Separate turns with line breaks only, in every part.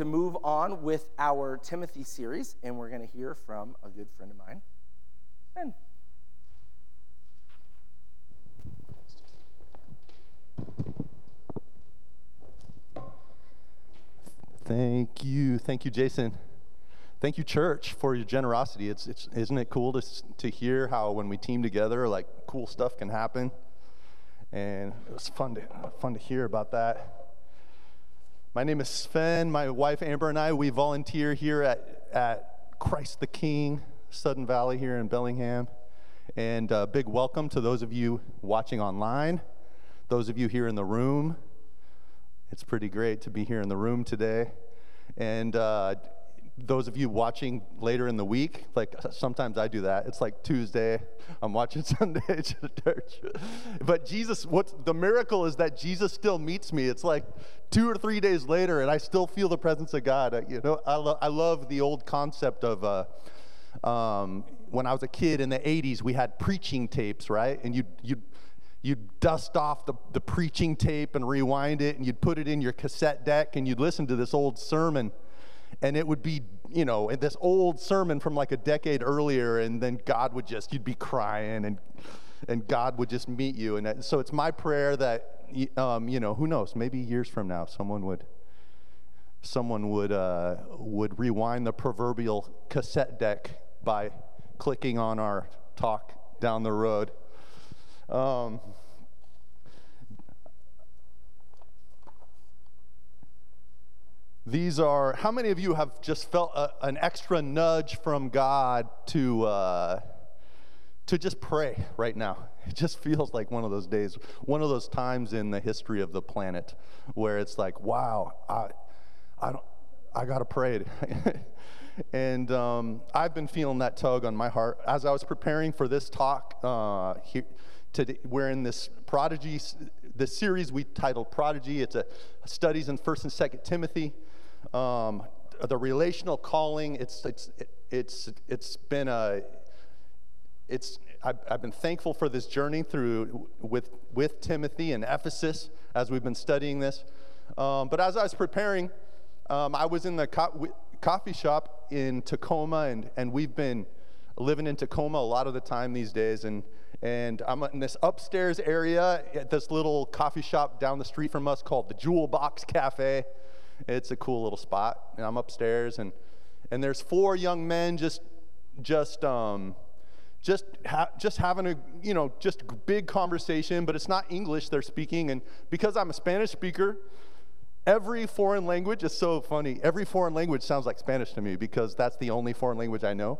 to move on with our Timothy series, and we're going to hear from a good friend of mine, Ben.
Thank you. Thank you, Jason. Thank you, church, for your generosity. It's, it's, isn't it cool to, to hear how when we team together, like cool stuff can happen? And it was fun to, fun to hear about that. My name is Sven. My wife Amber and I, we volunteer here at, at Christ the King, Sudden Valley here in Bellingham. And a uh, big welcome to those of you watching online, those of you here in the room. It's pretty great to be here in the room today. And uh, those of you watching later in the week, like sometimes I do that. It's like Tuesday, I'm watching Sunday church. But Jesus, what the miracle is that Jesus still meets me. It's like two or three days later, and I still feel the presence of God. You know, I, lo- I love the old concept of. Uh, um, when I was a kid in the 80s, we had preaching tapes, right? And you you you'd dust off the, the preaching tape and rewind it, and you'd put it in your cassette deck, and you'd listen to this old sermon. And it would be, you know, this old sermon from like a decade earlier, and then God would just, you'd be crying, and, and God would just meet you. And so it's my prayer that, um, you know, who knows, maybe years from now, someone would. Someone would, uh, would rewind the proverbial cassette deck by clicking on our talk down the road um, these are, how many of you have just felt a, an extra nudge from God to, uh, to just pray right now? It just feels like one of those days, one of those times in the history of the planet where it's like, wow, I, I don't, I gotta pray. and um, I've been feeling that tug on my heart as I was preparing for this talk. Uh, here, Today, we're in this Protégé, this series we titled Protégé. It's a studies in First and Second Timothy. Um, the relational calling. It's it's it's it's been a it's I've, I've, been thankful for this journey through with with Timothy and Ephesus as we've been studying this. Um, but as I was preparing, um, I was in the co- coffee shop in Tacoma, and and we've been living in Tacoma a lot of the time these days, and and I'm in this upstairs area at this little coffee shop down the street from us called the Jewel Box Cafe. It's a cool little spot. And I'm upstairs, and, and there's four young men just, just, um, just, ha- just having a, you know, just big conversation, but it's not English they're speaking. And because I'm a Spanish speaker, every foreign language is so funny. Every foreign language sounds like Spanish to me because that's the only foreign language I know.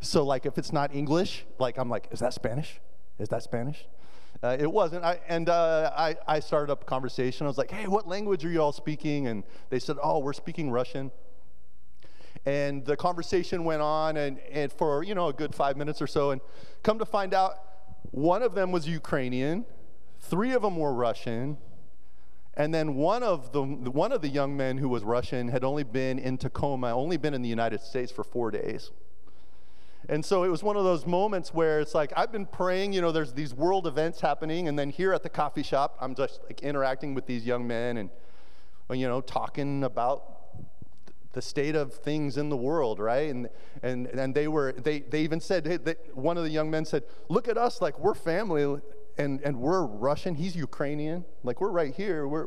So, like, if it's not English, like, I'm like, is that Spanish? Is that Spanish? Uh, it wasn't. I, and uh, I, I started up a conversation. I was like, hey, what language are you all speaking? And they said, oh, we're speaking Russian. And the conversation went on and, and for, you know, a good five minutes or so. And come to find out, one of them was Ukrainian, three of them were Russian, and then one of the one of the young men who was Russian had only been in Tacoma, only been in the United States for four days. And so it was one of those moments where it's like, I've been praying, you know, there's these world events happening, and then here at the coffee shop, I'm just like interacting with these young men and, you know, talking about the state of things in the world, right? And, and, and they were, they, they even said, hey, they, one of the young men said, look at us, like we're family, and, and we're Russian, he's Ukrainian, like we're right here, we're,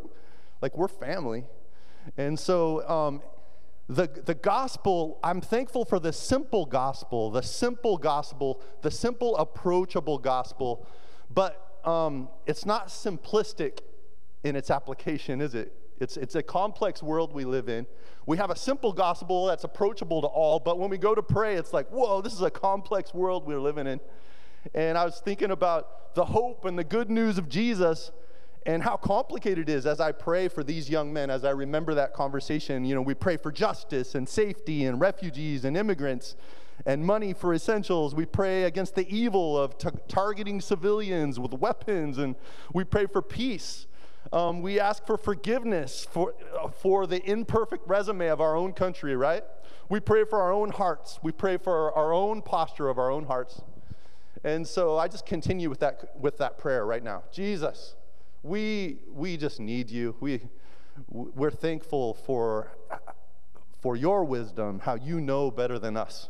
like we're family. And so, um, the, the gospel, I'm thankful for the simple gospel, the simple gospel, the simple, approachable gospel, but um, it's not simplistic in its application, is it? It's, it's a complex world we live in. We have a simple gospel that's approachable to all, but when we go to pray, it's like, whoa, this is a complex world we're living in. And I was thinking about the hope and the good news of Jesus and how complicated it is as I pray for these young men, as I remember that conversation. You know, we pray for justice and safety and refugees and immigrants and money for essentials. We pray against the evil of t- targeting civilians with weapons, and we pray for peace. Um, we ask for forgiveness for, uh, for the imperfect resume of our own country, right? We pray for our own hearts. We pray for our own posture of our own hearts. And so I just continue with that, with that prayer right now. Jesus, we, we just need you. We, we're thankful for for your wisdom, how you know better than us.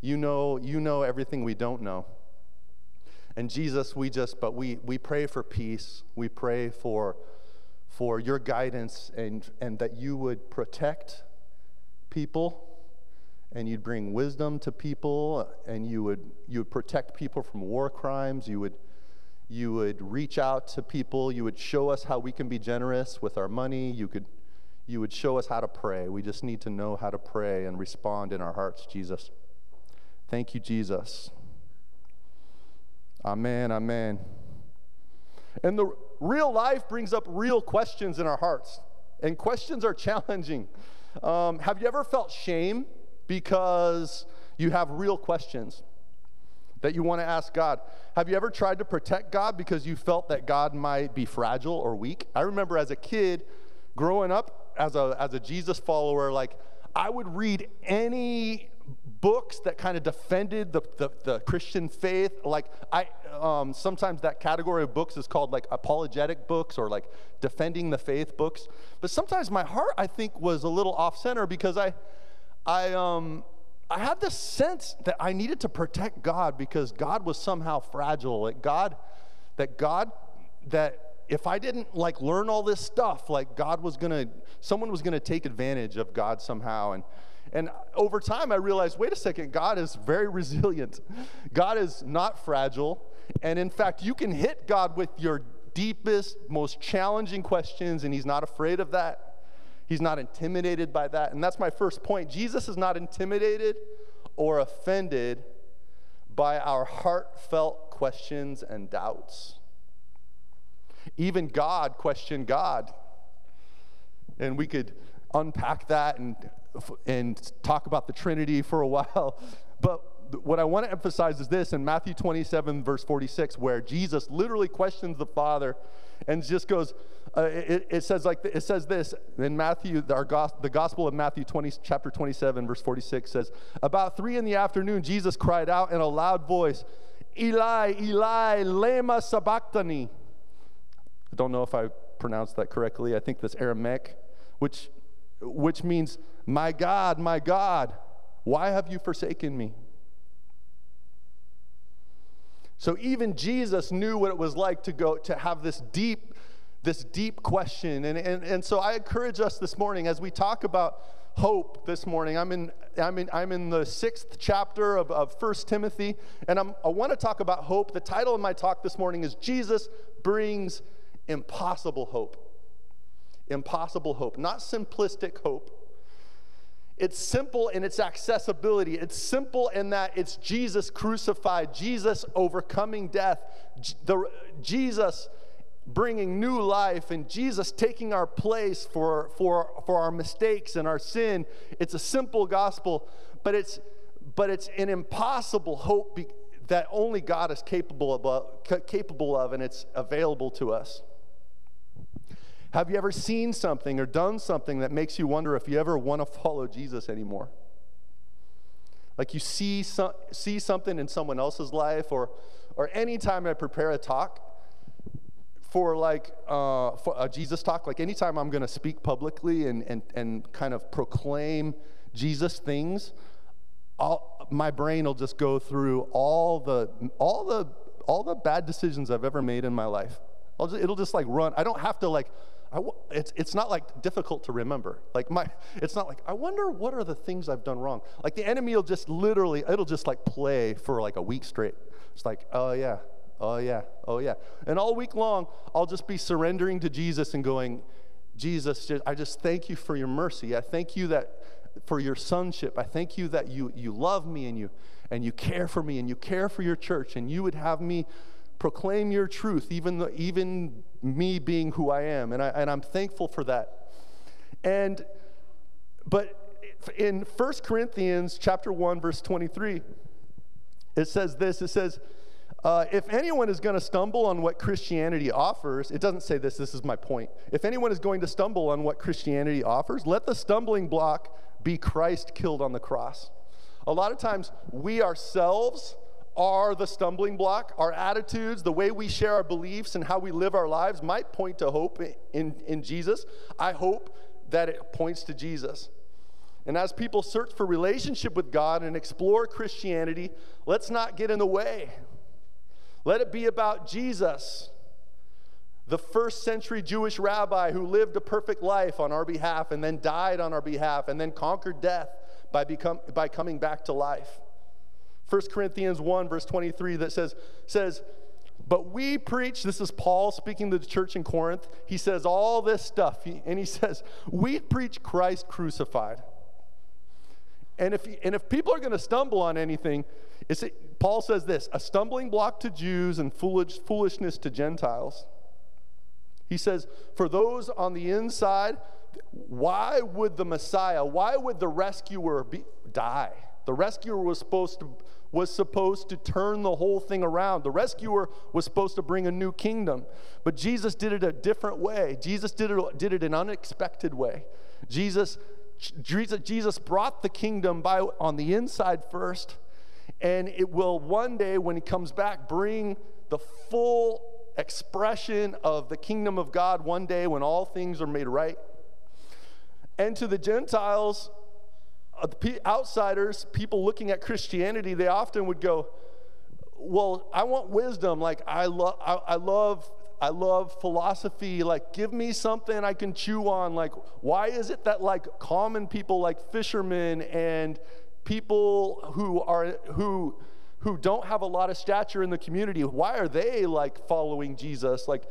You know, you know everything we don't know. And Jesus, we just, but we, we pray for peace. We pray for, for your guidance and, and that you would protect people and you'd bring wisdom to people and you would, you would protect people from war crimes. You would, you would reach out to people. You would show us how we can be generous with our money. You, could, you would show us how to pray. We just need to know how to pray and respond in our hearts, Jesus. Thank you, Jesus. Amen, amen. And the real life brings up real questions in our hearts, and questions are challenging. Um, have you ever felt shame because you have real questions that you want to ask God? Have you ever tried to protect God because you felt that God might be fragile or weak? I remember as a kid growing up as a, as a Jesus follower, like I would read any books that kind of defended the, the, the, Christian faith. Like, I um, sometimes that category of books is called like apologetic books or like defending the faith books. But sometimes my heart, I think, was a little off center because I, I, um, I had this sense that I needed to protect God because God was somehow fragile. That God, that God, that if I didn't like learn all this stuff, like God was gonna, someone was gonna take advantage of God somehow. And and over time, I realized wait a second, God is very resilient. God is not fragile. And in fact, you can hit God with your deepest, most challenging questions, and He's not afraid of that. He's not intimidated by that. And that's my first point. Jesus is not intimidated or offended by our heartfelt questions and doubts. Even God questioned God. And we could unpack that and and talk about the Trinity for a while. But what I want to emphasize is this in Matthew 27, verse 46, where Jesus literally questions the Father and just goes, uh, it, it, says like it says this in Matthew, our the Gospel of Matthew 20, chapter 27, verse 46 says, about three in the afternoon, Jesus cried out in a loud voice, Eli, Eli, lema sabachthani. I don't know if I pronounced that correctly. I think that's Aramaic, which which means, My God, my God, why have you forsaken me? So even Jesus knew what it was like to go to have this deep, this deep question. And, and, and so I encourage us this morning as we talk about hope this morning. I'm in, I'm in, I'm in the sixth chapter of, of 1 Timothy, and I'm, I want to talk about hope. The title of my talk this morning is Jesus Brings Impossible Hope impossible hope, not simplistic hope. It's simple in its accessibility. It's simple in that it's Jesus crucified, Jesus overcoming death, the, Jesus bringing new life, and Jesus taking our place for, for, for our mistakes and our sin. It's a simple gospel, but it's, but it's an impossible hope be, that only God is capable of, uh, capable of, and it's available to us. Have you ever seen something or done something that makes you wonder if you ever want to follow Jesus anymore? Like you see, some, see something in someone else's life, or, or anytime I prepare a talk for like uh, for a Jesus talk, like anytime I'm going to speak publicly and, and, and kind of proclaim Jesus things, I'll, my brain will just go through all the, all, the, all the bad decisions I've ever made in my life. Just, it'll just like run. I don't have to like it's, it's not like difficult to remember. Like my, it's not like, I wonder what are the things I've done wrong. Like the enemy will just literally, it'll just like play for like a week straight. It's like, oh yeah, oh yeah, oh yeah. And all week long, I'll just be surrendering to Jesus and going, Jesus, I just thank you for your mercy. I thank you that for your sonship. I thank you that you, you love me and you, and you care for me and you care for your church and you would have me proclaim your truth, even, the, even me being who I am. And, I, and I'm thankful for that. And, but in 1 Corinthians chapter 1, verse 23, it says this, it says, uh, if anyone is going to stumble on what Christianity offers, it doesn't say this, this is my point. If anyone is going to stumble on what Christianity offers, let the stumbling block be Christ killed on the cross. A lot of times, we ourselves are the stumbling block. Our attitudes, the way we share our beliefs, and how we live our lives might point to hope in, in Jesus. I hope that it points to Jesus. And as people search for relationship with God and explore Christianity, let's not get in the way. Let it be about Jesus, the first century Jewish rabbi who lived a perfect life on our behalf and then died on our behalf and then conquered death by, become, by coming back to life. 1 Corinthians 1, verse 23, that says, says, But we preach, this is Paul speaking to the church in Corinth. He says all this stuff, and he says, We preach Christ crucified. And if, and if people are going to stumble on anything, it's, Paul says this a stumbling block to Jews and foolish, foolishness to Gentiles. He says, for those on the inside, why would the Messiah, why would the rescuer be, die? The rescuer was supposed to was supposed to turn the whole thing around. The rescuer was supposed to bring a new kingdom. But Jesus did it a different way. Jesus did it, did it an unexpected way. Jesus, Jesus brought the kingdom by, on the inside first, and it will one day, when he comes back, bring the full expression of the kingdom of God one day when all things are made right. And to the Gentiles, outsiders, people looking at Christianity, they often would go, "Well, I want wisdom. Like I love, I, I love, I love philosophy. Like, give me something I can chew on. Like, why is it that like common people, like fishermen and people who are who who don't have a lot of stature in the community, why are they like following Jesus? Like,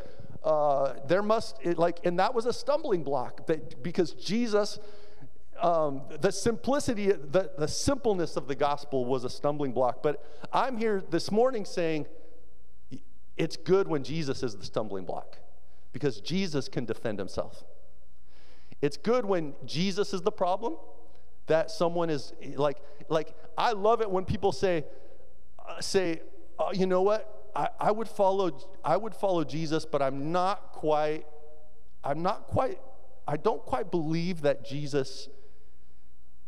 uh, there must it, like, and that was a stumbling block that because Jesus um, the simplicity, the, the simpleness of the gospel was a stumbling block. But I'm here this morning saying it's good when Jesus is the stumbling block because Jesus can defend himself. It's good when Jesus is the problem that someone is like, like I love it when people say, uh, say, oh, you know what? I, I would follow, I would follow Jesus, but I'm not quite, I'm not quite, I don't quite believe that Jesus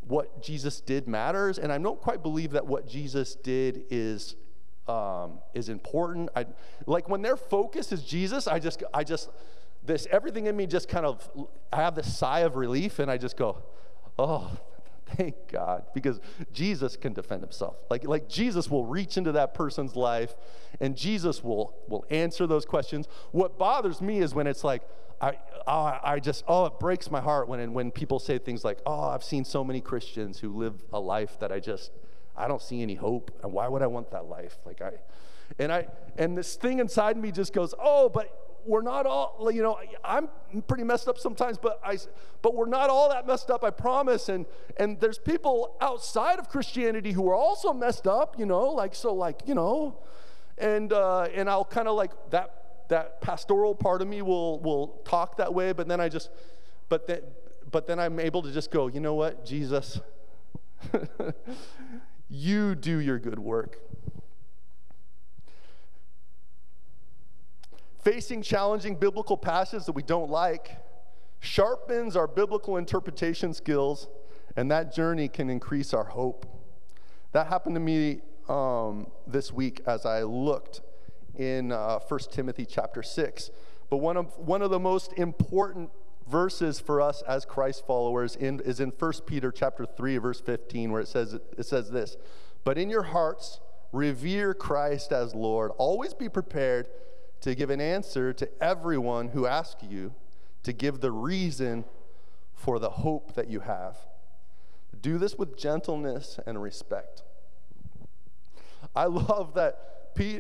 what Jesus did matters, and I don't quite believe that what Jesus did is um, is important. I like when their focus is Jesus. I just I just this everything in me just kind of I have this sigh of relief, and I just go, oh. Thank God, because Jesus can defend himself. Like, like Jesus will reach into that person's life and Jesus will, will answer those questions. What bothers me is when it's like, I, oh, I just, oh, it breaks my heart when, when people say things like, oh, I've seen so many Christians who live a life that I just, I don't see any hope. And why would I want that life? Like I, and I, and this thing inside me just goes, oh, but we're not all, you know, I'm pretty messed up sometimes, but I, but we're not all that messed up, I promise. And, and there's people outside of Christianity who are also messed up, you know, like, so like, you know, and, uh, and I'll kind of like that that pastoral part of me will will talk that way, but then I just but then but then I'm able to just go, you know what, Jesus, you do your good work. Facing challenging biblical passages that we don't like sharpens our biblical interpretation skills, and that journey can increase our hope. That happened to me um, this week as I looked in uh, 1 Timothy chapter 6. But one of, one of the most important verses for us as Christ followers in, is in 1 Peter chapter 3, verse 15, where it says, it says this, But in your hearts, revere Christ as Lord. Always be prepared to give an answer to everyone who asks you to give the reason for the hope that you have. Do this with gentleness and respect. I love that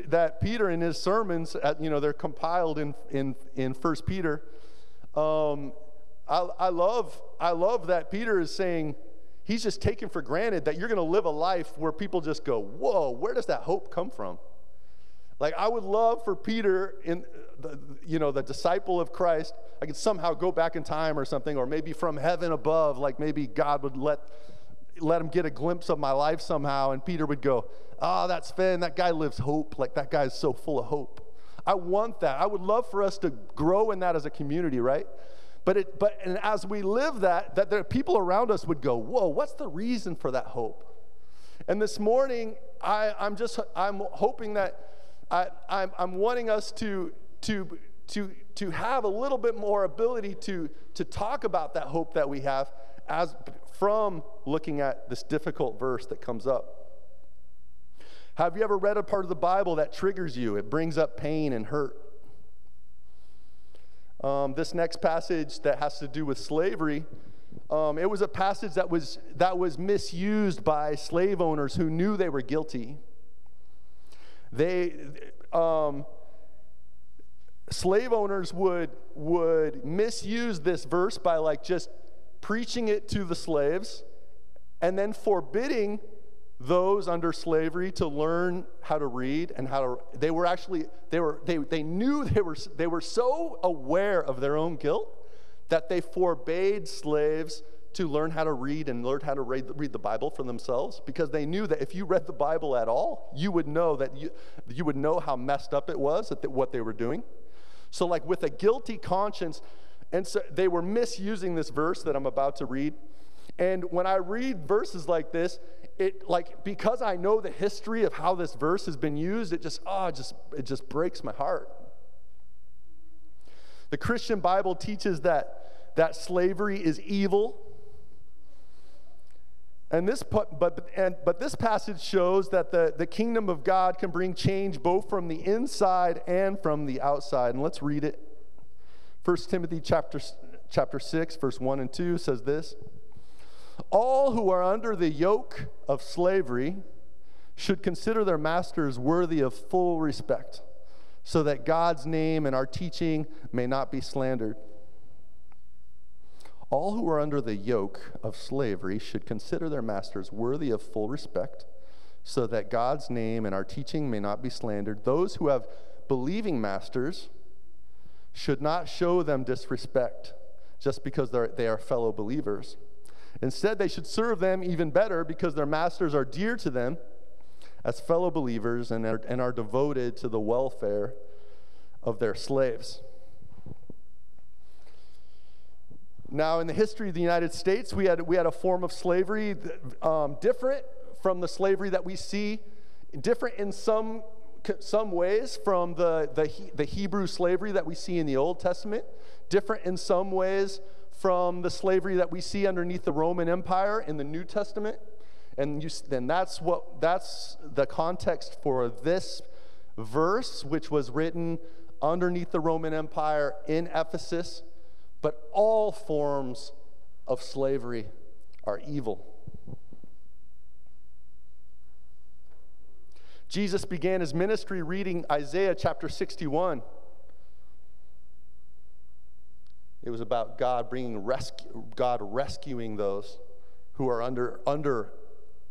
that Peter in his sermons, at, you know, they're compiled in, in, in 1 Peter. Um, I, I, love, I love that Peter is saying, he's just taking for granted that you're going to live a life where people just go, whoa, where does that hope come from? Like, I would love for Peter, in the, you know, the disciple of Christ, I could somehow go back in time or something, or maybe from heaven above, like maybe God would let let him get a glimpse of my life somehow, and Peter would go, ah, Oh, that's Finn. That guy lives hope. Like, that guy's so full of hope. I want that. I would love for us to grow in that as a community, right? But, it, but and as we live that, that the people around us would go, Whoa, what's the reason for that hope? And this morning, I, I'm just I'm hoping that I, I'm, I'm wanting us to, to, to, to have a little bit more ability to, to talk about that hope that we have as from looking at this difficult verse that comes up. Have you ever read a part of the Bible that triggers you? It brings up pain and hurt. Um, this next passage that has to do with slavery, um, it was a passage that was, that was misused by slave owners who knew they were guilty. They, um, slave owners would, would misuse this verse by like just preaching it to the slaves and then forbidding those under slavery to learn how to read and how to they were actually they were they, they knew they were they were so aware of their own guilt that they forbade slaves to learn how to read and learn how to read, read the bible for themselves because they knew that if you read the bible at all you would know that you, you would know how messed up it was at the, what they were doing so like with a guilty conscience and so they were misusing this verse that i'm about to read and when I read verses like this, it like because I know the history of how this verse has been used, it just oh, just it just breaks my heart. The Christian Bible teaches that that slavery is evil. And this but and but this passage shows that the, the kingdom of God can bring change both from the inside and from the outside. And let's read it. 1 Timothy chapter chapter 6 verse 1 and 2 says this. All who are under the yoke of slavery should consider their masters worthy of full respect, so that God's name and our teaching may not be slandered. All who are under the yoke of slavery should consider their masters worthy of full respect, so that God's name and our teaching may not be slandered. Those who have believing masters should not show them disrespect just because they are fellow believers. Instead, they should serve them even better because their masters are dear to them as fellow believers and are, and are devoted to the welfare of their slaves. Now, in the history of the United States, we had, we had a form of slavery um, different from the slavery that we see, different in some, some ways from the, the, the Hebrew slavery that we see in the Old Testament, different in some ways from the slavery that we see underneath the Roman Empire in the New Testament. And you, then that's what that's the context for this verse, which was written underneath the Roman Empire in Ephesus. But all forms of slavery are evil. Jesus began his ministry reading Isaiah chapter 61. It was about God bringing rescue, God rescuing those who are under, under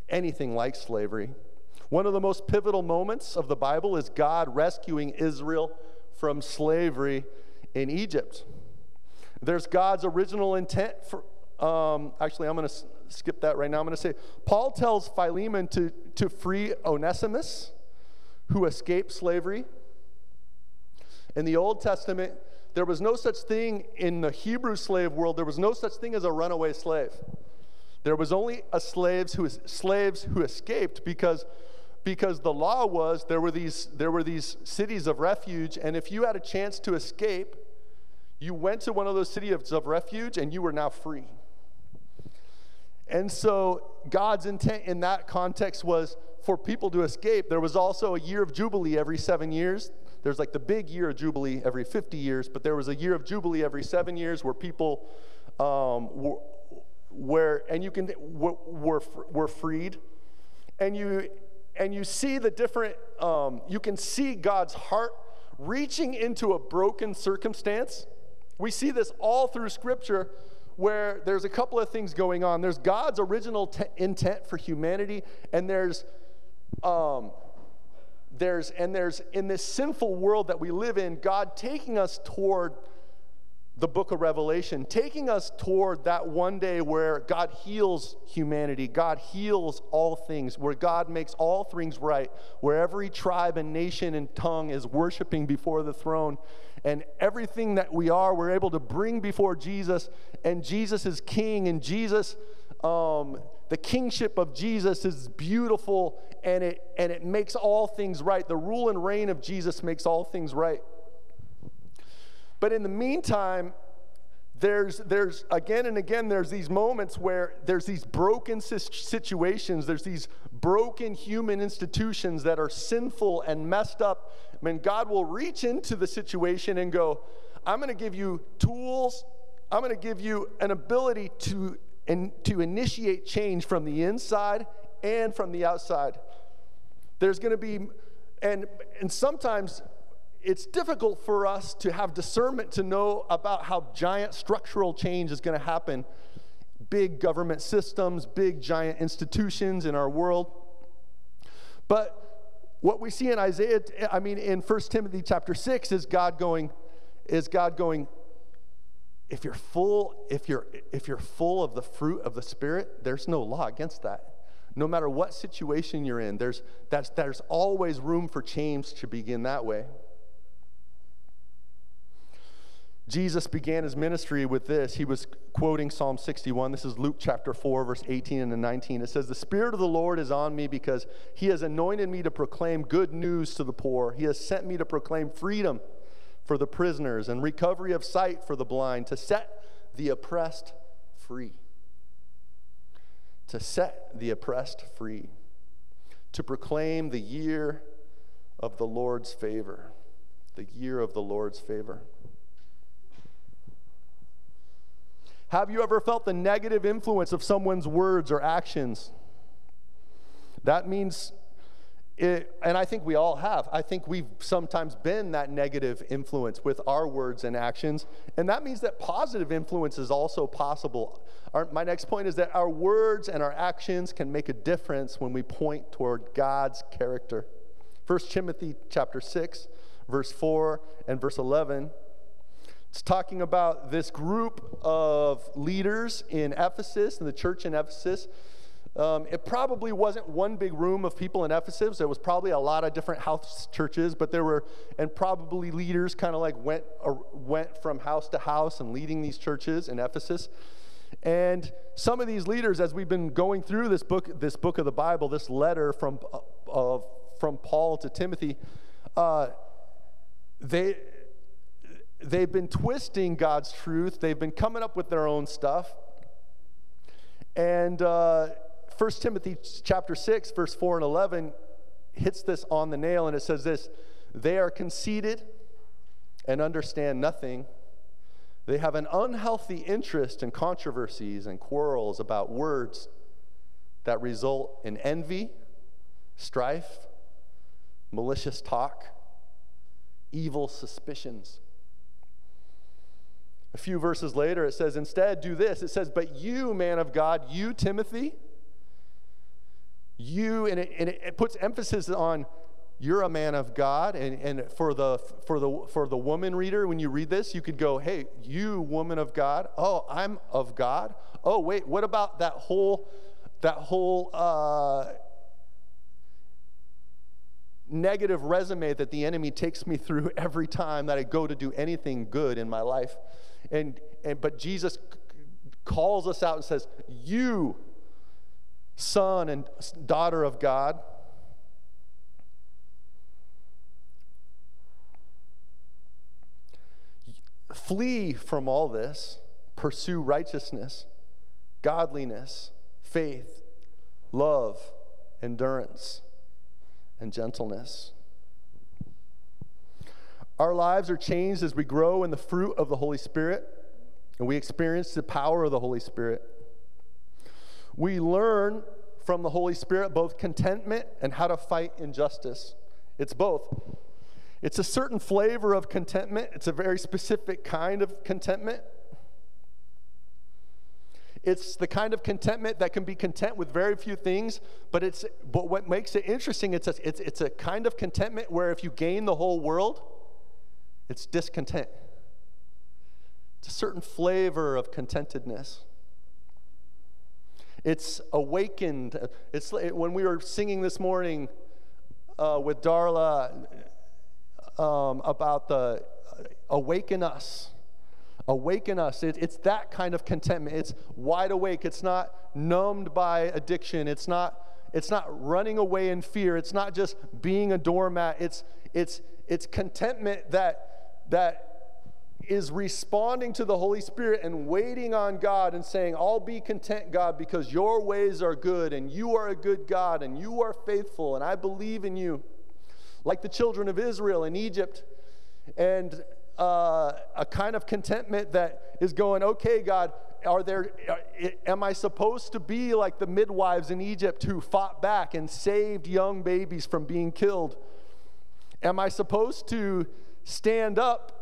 anything like slavery. One of the most pivotal moments of the Bible is God rescuing Israel from slavery in Egypt. There's God's original intent for, um, actually, I'm going to s- skip that right now. I'm going to say, Paul tells Philemon to, to free Onesimus, who escaped slavery. In the Old Testament, there was no such thing in the Hebrew slave world, there was no such thing as a runaway slave. There was only a slaves who, slaves who escaped because, because the law was there were, these, there were these cities of refuge, and if you had a chance to escape, you went to one of those cities of refuge and you were now free. And so God's intent in that context was for people to escape. There was also a year of Jubilee every seven years there's like the big year of Jubilee every 50 years, but there was a year of Jubilee every seven years where people um, were, where, and you can, were, were, were freed. And you, and you see the different, um, you can see God's heart reaching into a broken circumstance. We see this all through Scripture where there's a couple of things going on. There's God's original intent for humanity, and there's um, there's and there's in this sinful world that we live in god taking us toward the book of revelation taking us toward that one day where god heals humanity god heals all things where god makes all things right where every tribe and nation and tongue is worshiping before the throne and everything that we are we're able to bring before jesus and jesus is king and jesus um, the kingship of Jesus is beautiful and it, and it makes all things right. The rule and reign of Jesus makes all things right. But in the meantime, there's, there's again and again, there's these moments where there's these broken situations, there's these broken human institutions that are sinful and messed up. I mean, God will reach into the situation and go, I'm going to give you tools, I'm going to give you an ability to, in, to initiate change from the inside and from the outside. There's going to be, and, and sometimes it's difficult for us to have discernment to know about how giant structural change is going to happen. Big government systems, big giant institutions in our world. But what we see in Isaiah, I mean, in 1 Timothy chapter 6, is God going, is God going, if you're full, if you're if you're full of the fruit of the Spirit, there's no law against that. No matter what situation you're in, there's that's there's always room for change to begin that way. Jesus began his ministry with this. He was quoting Psalm 61. This is Luke chapter 4, verse 18 and 19. It says, The Spirit of the Lord is on me because he has anointed me to proclaim good news to the poor. He has sent me to proclaim freedom for the prisoners and recovery of sight for the blind, to set the oppressed free. To set the oppressed free. To proclaim the year of the Lord's favor. The year of the Lord's favor. Have you ever felt the negative influence of someone's words or actions? That means, it, and I think we all have. I think we've sometimes been that negative influence with our words and actions. And that means that positive influence is also possible. Our, my next point is that our words and our actions can make a difference when we point toward God's character. 1 Timothy chapter 6, verse 4 and verse 11 it's talking about this group of leaders in Ephesus, in the church in Ephesus. Um, it probably wasn't one big room of people in Ephesus. There was probably a lot of different house churches, but there were, and probably leaders kind of like went, went from house to house and leading these churches in Ephesus. And some of these leaders, as we've been going through this book, this book of the Bible, this letter from, uh, from Paul to Timothy, uh, they, they've been twisting God's truth. They've been coming up with their own stuff. And uh, 1 Timothy chapter 6, verse 4 and 11 hits this on the nail, and it says this They are conceited and understand nothing. They have an unhealthy interest in controversies and quarrels about words that result in envy, strife, malicious talk, evil suspicions. A few verses later, it says, Instead, do this. It says, But you, man of God, you, Timothy, you, and it, and it puts emphasis on you're a man of God. And, and for, the, for, the, for the woman reader, when you read this, you could go, Hey, you, woman of God. Oh, I'm of God. Oh, wait, what about that whole, that whole, uh, negative resume that the enemy takes me through every time that I go to do anything good in my life. And, and but Jesus calls us out and says, You, son and daughter of God, flee from all this, pursue righteousness, godliness, faith, love, endurance, and gentleness. Our lives are changed as we grow in the fruit of the Holy Spirit and we experience the power of the Holy Spirit. We learn from the Holy Spirit both contentment and how to fight injustice. It's both. It's a certain flavor of contentment, it's a very specific kind of contentment. It's the kind of contentment that can be content with very few things, but it's but what makes it interesting, it's a, it's, it's a kind of contentment where if you gain the whole world, it's discontent. It's a certain flavor of contentedness. It's awakened. It's when we were singing this morning uh, with Darla um, about the uh, awaken us. Awaken us. It, it's that kind of contentment. It's wide awake. It's not numbed by addiction. It's not. It's not running away in fear. It's not just being a doormat. It's it's it's contentment that that is responding to the Holy Spirit and waiting on God and saying, I'll be content, God, because your ways are good and you are a good God and you are faithful and I believe in you. Like the children of Israel in Egypt. And uh, a kind of contentment that is going, okay, God, are there, uh, am I supposed to be like the midwives in Egypt who fought back and saved young babies from being killed? Am I supposed to stand up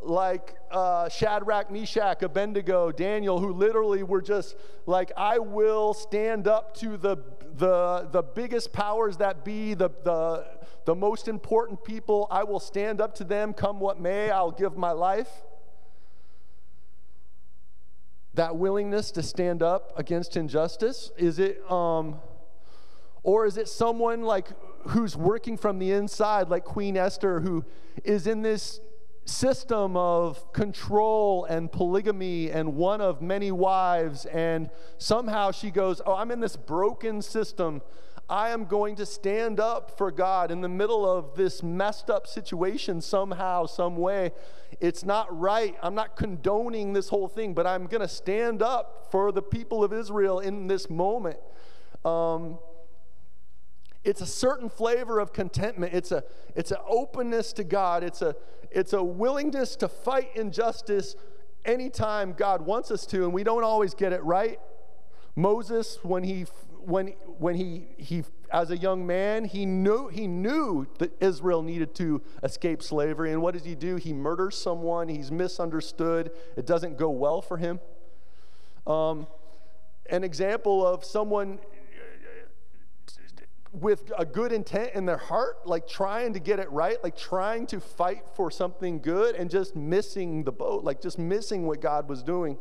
like uh, Shadrach, Meshach, Abednego, Daniel, who literally were just like, I will stand up to the, the, the biggest powers that be, the, the, the most important people. I will stand up to them, come what may, I'll give my life. That willingness to stand up against injustice, is it, um, or is it someone like who's working from the inside, like Queen Esther, who is in this system of control and polygamy and one of many wives, and somehow she goes, Oh, I'm in this broken system. I am going to stand up for God in the middle of this messed up situation somehow, some way. It's not right. I'm not condoning this whole thing, but I'm going to stand up for the people of Israel in this moment. Um, it's a certain flavor of contentment. It's a it's an openness to God. It's a it's a willingness to fight injustice anytime God wants us to, and we don't always get it right. Moses, when he when when he he as a young man, he knew he knew that Israel needed to escape slavery, and what does he do? He murders someone. He's misunderstood. It doesn't go well for him. Um, an example of someone with a good intent in their heart, like trying to get it right, like trying to fight for something good and just missing the boat, like just missing what God was doing.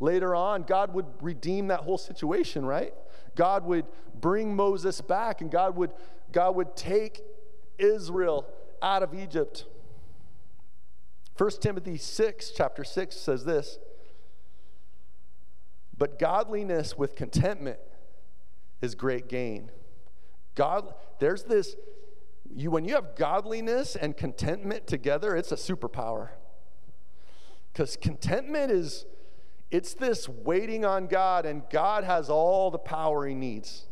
Later on, God would redeem that whole situation, right? God would bring Moses back and God would God would take Israel out of Egypt. 1 Timothy 6 chapter 6 says this. But godliness with contentment is great gain. God, there's this, you, when you have godliness and contentment together, it's a superpower. Because contentment is, it's this waiting on God, and God has all the power he needs.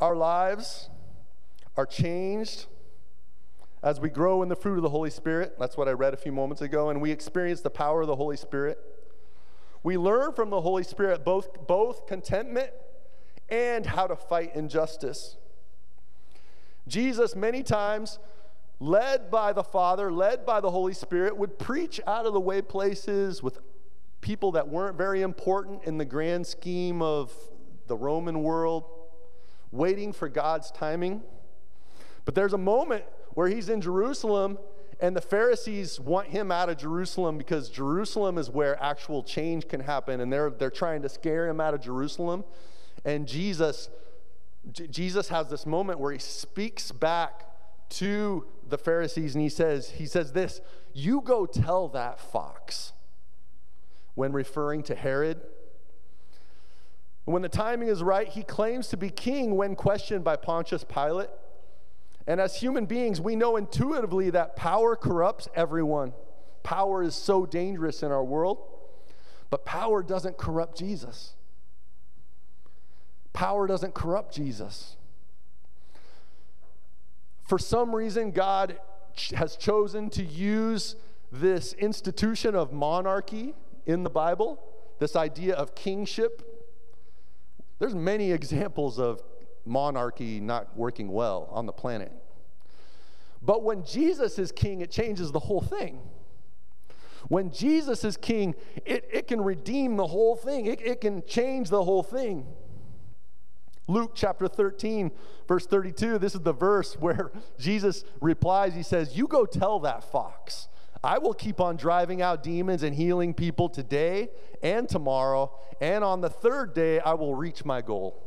Our lives are changed as we grow in the fruit of the Holy Spirit, that's what I read a few moments ago, and we experience the power of the Holy Spirit, we learn from the Holy Spirit both, both contentment and how to fight injustice. Jesus, many times, led by the Father, led by the Holy Spirit, would preach out of the way places with people that weren't very important in the grand scheme of the Roman world, waiting for God's timing. But there's a moment where he's in Jerusalem and the Pharisees want him out of Jerusalem because Jerusalem is where actual change can happen and they're they're trying to scare him out of Jerusalem. And Jesus J- Jesus has this moment where he speaks back to the Pharisees and he says he says this, "You go tell that fox." When referring to Herod, when the timing is right, he claims to be king when questioned by Pontius Pilate. And as human beings, we know intuitively that power corrupts everyone. Power is so dangerous in our world, but power doesn't corrupt Jesus. Power doesn't corrupt Jesus. For some reason, God has chosen to use this institution of monarchy in the Bible, this idea of kingship. There's many examples of monarchy not working well on the planet. But when Jesus is king, it changes the whole thing. When Jesus is king, it, it can redeem the whole thing, it, it can change the whole thing. Luke chapter 13, verse 32, this is the verse where Jesus replies. He says, You go tell that fox, I will keep on driving out demons and healing people today and tomorrow, and on the third day I will reach my goal.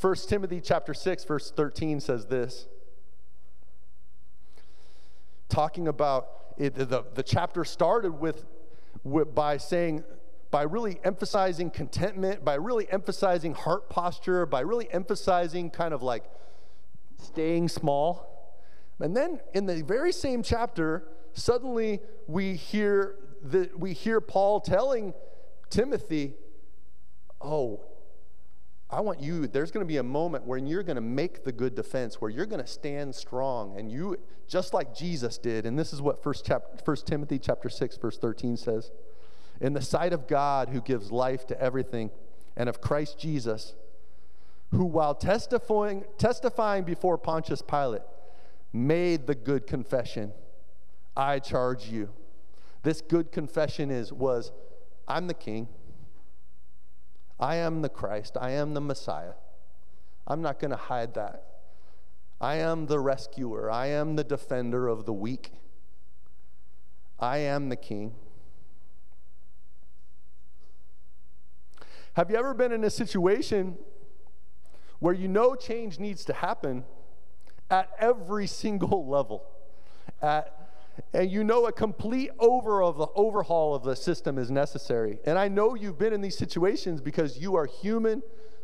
1 Timothy chapter 6 verse 13 says this. Talking about it, the, the chapter started with, with by saying by really emphasizing contentment, by really emphasizing heart posture, by really emphasizing kind of like staying small. And then in the very same chapter, suddenly we hear that we hear Paul telling Timothy, "Oh, I want you, there's going to be a moment when you're going to make the good defense, where you're going to stand strong, and you, just like Jesus did. And this is what 1, chap- 1 Timothy chapter 6, verse 13 says. In the sight of God who gives life to everything, and of Christ Jesus, who while testifying, testifying before Pontius Pilate, made the good confession, I charge you. This good confession is was, I'm the king. I am the Christ. I am the Messiah. I'm not going to hide that. I am the rescuer. I am the defender of the weak. I am the king. Have you ever been in a situation where you know change needs to happen at every single level? At and you know a complete over of the overhaul of the system is necessary. And I know you've been in these situations because you are human,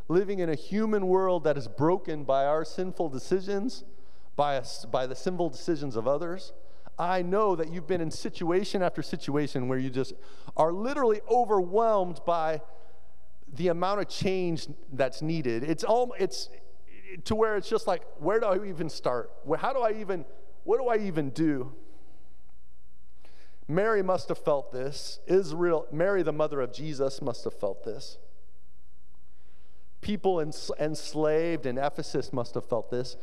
living in a human world that is broken by our sinful decisions, by, us, by the sinful decisions of others. I know that you've been in situation after situation where you just are literally overwhelmed by the amount of change that's needed. It's all it's to where it's just like, where do I even start? How do I even, what do I even do? Mary must have felt this. Israel, Mary, the mother of Jesus, must have felt this. People enslaved in Ephesus must have felt this.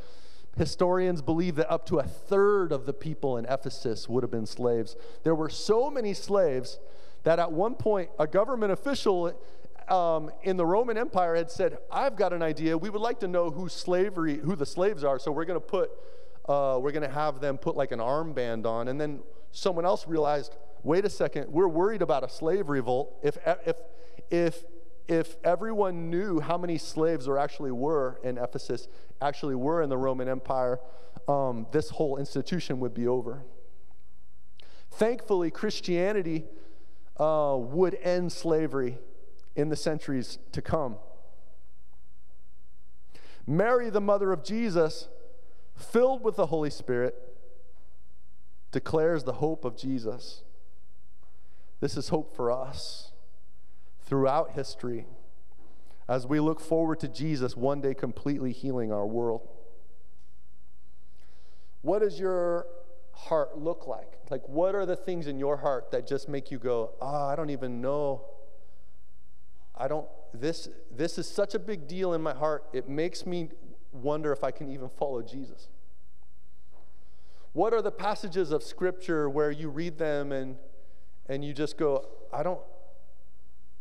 Historians believe that up to a third of the people in Ephesus would have been slaves. There were so many slaves that at one point a government official um, in the Roman Empire had said, "I've got an idea. We would like to know who slavery, who the slaves are. So we're going to put, uh, we're going to have them put like an armband on, and then someone else realized, wait a second, we're worried about a slave revolt. If, if, if, if everyone knew how many slaves there actually were in Ephesus, actually were in the Roman Empire, um, this whole institution would be over. Thankfully, Christianity uh, would end slavery in the centuries to come. Mary, the mother of Jesus, filled with the Holy Spirit, declares the hope of Jesus. This is hope for us throughout history as we look forward to Jesus one day completely healing our world. What does your heart look like? Like, what are the things in your heart that just make you go, ah, oh, I don't even know. I don't, this, this is such a big deal in my heart. It makes me wonder if I can even follow Jesus. What are the passages of Scripture where you read them and, and you just go, I don't,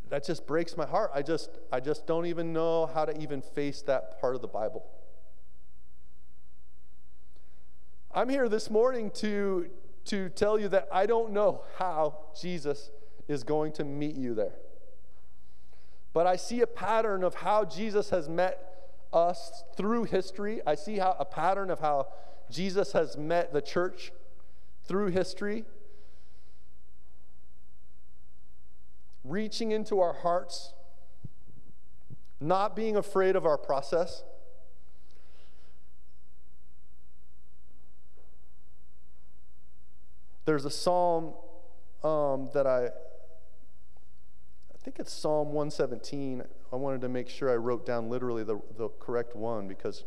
that just breaks my heart. I just, I just don't even know how to even face that part of the Bible. I'm here this morning to, to tell you that I don't know how Jesus is going to meet you there. But I see a pattern of how Jesus has met us through history. I see how a pattern of how Jesus has met the church through history, reaching into our hearts, not being afraid of our process. There's a psalm um, that I, I think it's Psalm 117. I wanted to make sure I wrote down literally the, the correct one because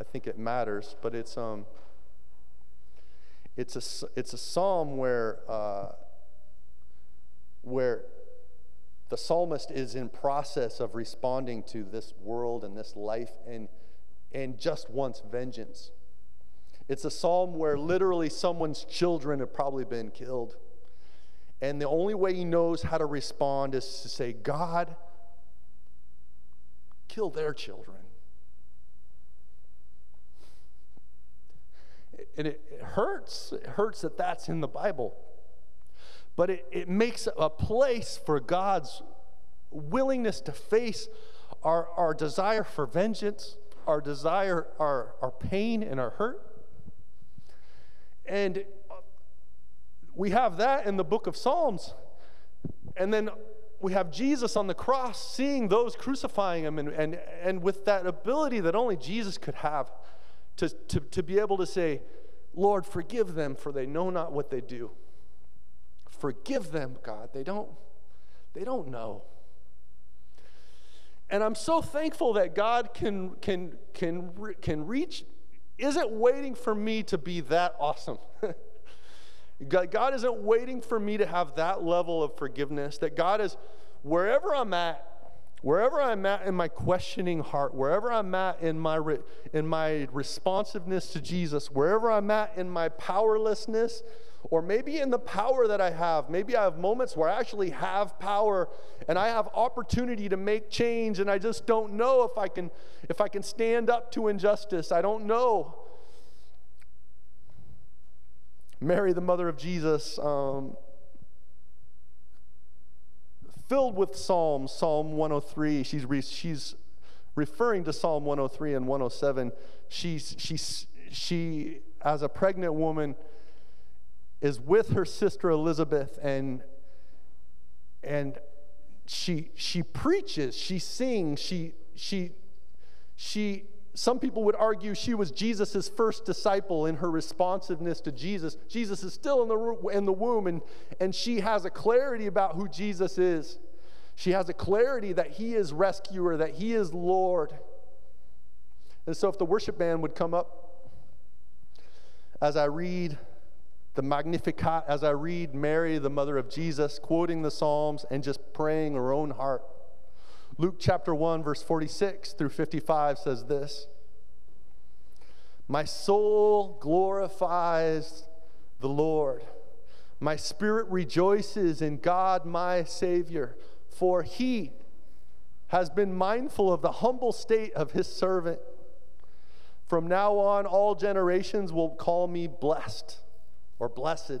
I think it matters, but it's um, it's a it's a psalm where uh, where the psalmist is in process of responding to this world and this life and and just wants vengeance. It's a psalm where literally someone's children have probably been killed. And the only way he knows how to respond is to say, God, kill their children. And it, hurts. It hurts that that's in the Bible. But it, it makes a place for God's willingness to face our, our desire for vengeance, our desire, our, our pain, and our hurt. And we have that in the book of Psalms. And then we have Jesus on the cross, seeing those crucifying him, and, and, and with that ability that only Jesus could have to, to, to be able to say, Lord, forgive them, for they know not what they do. Forgive them, God. They don't, they don't know. And I'm so thankful that God can, can, can, can reach, isn't waiting for me to be that awesome. God, God isn't waiting for me to have that level of forgiveness, that God is, wherever I'm at, wherever I'm at in my questioning heart, wherever I'm at in my, re, in my responsiveness to Jesus, wherever I'm at in my powerlessness, or maybe in the power that I have. Maybe I have moments where I actually have power and I have opportunity to make change and I just don't know if I can if I can stand up to injustice. I don't know. Mary, the mother of Jesus, um, filled with Psalms, Psalm 103. She's, re, she's referring to Psalm 103 and 107. She's, she's, she, as a pregnant woman, is with her sister Elizabeth, and, and she, she preaches, she sings, she, she, she some people would argue she was Jesus' first disciple in her responsiveness to Jesus. Jesus is still in the, in the womb, and, and she has a clarity about who Jesus is. She has a clarity that he is rescuer, that he is Lord. And so, if the worship band would come up as I read the Magnificat, as I read Mary, the mother of Jesus, quoting the Psalms and just praying her own heart. Luke chapter 1, verse 46 through 55 says this My soul glorifies the Lord. My spirit rejoices in God, my Savior, for he has been mindful of the humble state of his servant. From now on, all generations will call me blessed or blessed.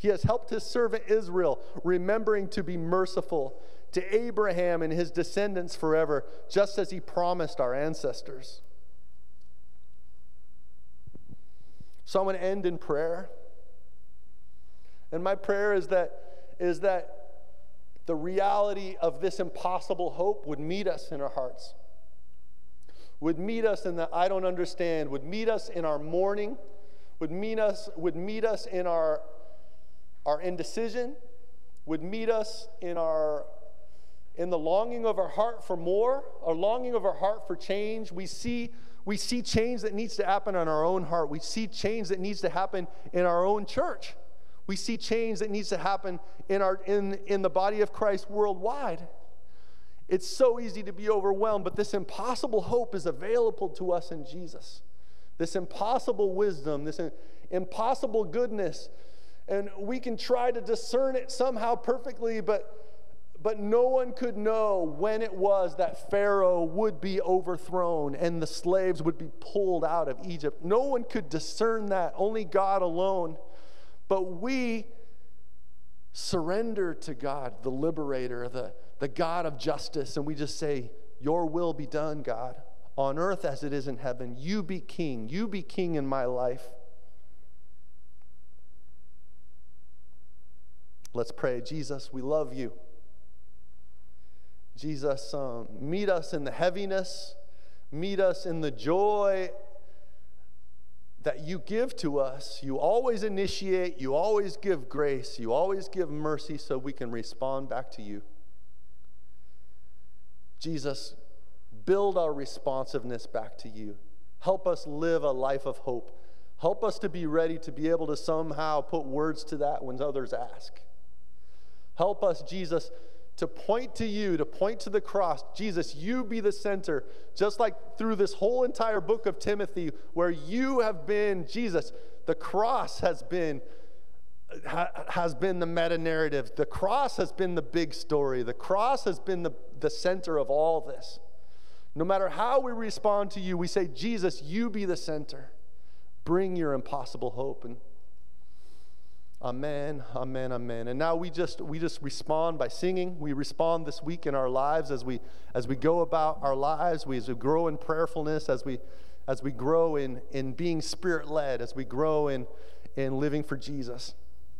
He has helped his servant Israel, remembering to be merciful to Abraham and his descendants forever, just as he promised our ancestors. So I'm going to end in prayer. And my prayer is that, is that the reality of this impossible hope would meet us in our hearts, would meet us in the I don't understand, would meet us in our mourning, would meet us, would meet us in our our indecision, would meet us in our in the longing of our heart for more, our longing of our heart for change. We see we see change that needs to happen in our own heart. We see change that needs to happen in our own church. We see change that needs to happen in our in in the body of Christ worldwide. It's so easy to be overwhelmed, but this impossible hope is available to us in Jesus. This impossible wisdom, this impossible goodness and we can try to discern it somehow perfectly, but but no one could know when it was that Pharaoh would be overthrown and the slaves would be pulled out of Egypt. No one could discern that, only God alone. But we surrender to God, the liberator, the, the God of justice, and we just say, Your will be done, God, on earth as it is in heaven. You be king. You be king in my life. Let's pray. Jesus, we love you. Jesus, um, meet us in the heaviness, meet us in the joy that you give to us. You always initiate, you always give grace, you always give mercy so we can respond back to you. Jesus, build our responsiveness back to you. Help us live a life of hope. Help us to be ready to be able to somehow put words to that when others ask. Help us, Jesus, to point to you, to point to the cross. Jesus, you be the center, just like through this whole entire book of Timothy, where you have been, Jesus, the cross has been ha- has been the meta narrative. The cross has been the big story. The cross has been the, the center of all this. No matter how we respond to you, we say, Jesus, you be the center. Bring your impossible hope. And Amen, amen, amen. And now we just we just respond by singing. We respond this week in our lives as we as we go about our lives, we as we grow in prayerfulness, as we as we grow in in being spirit led, as we grow in in living for Jesus.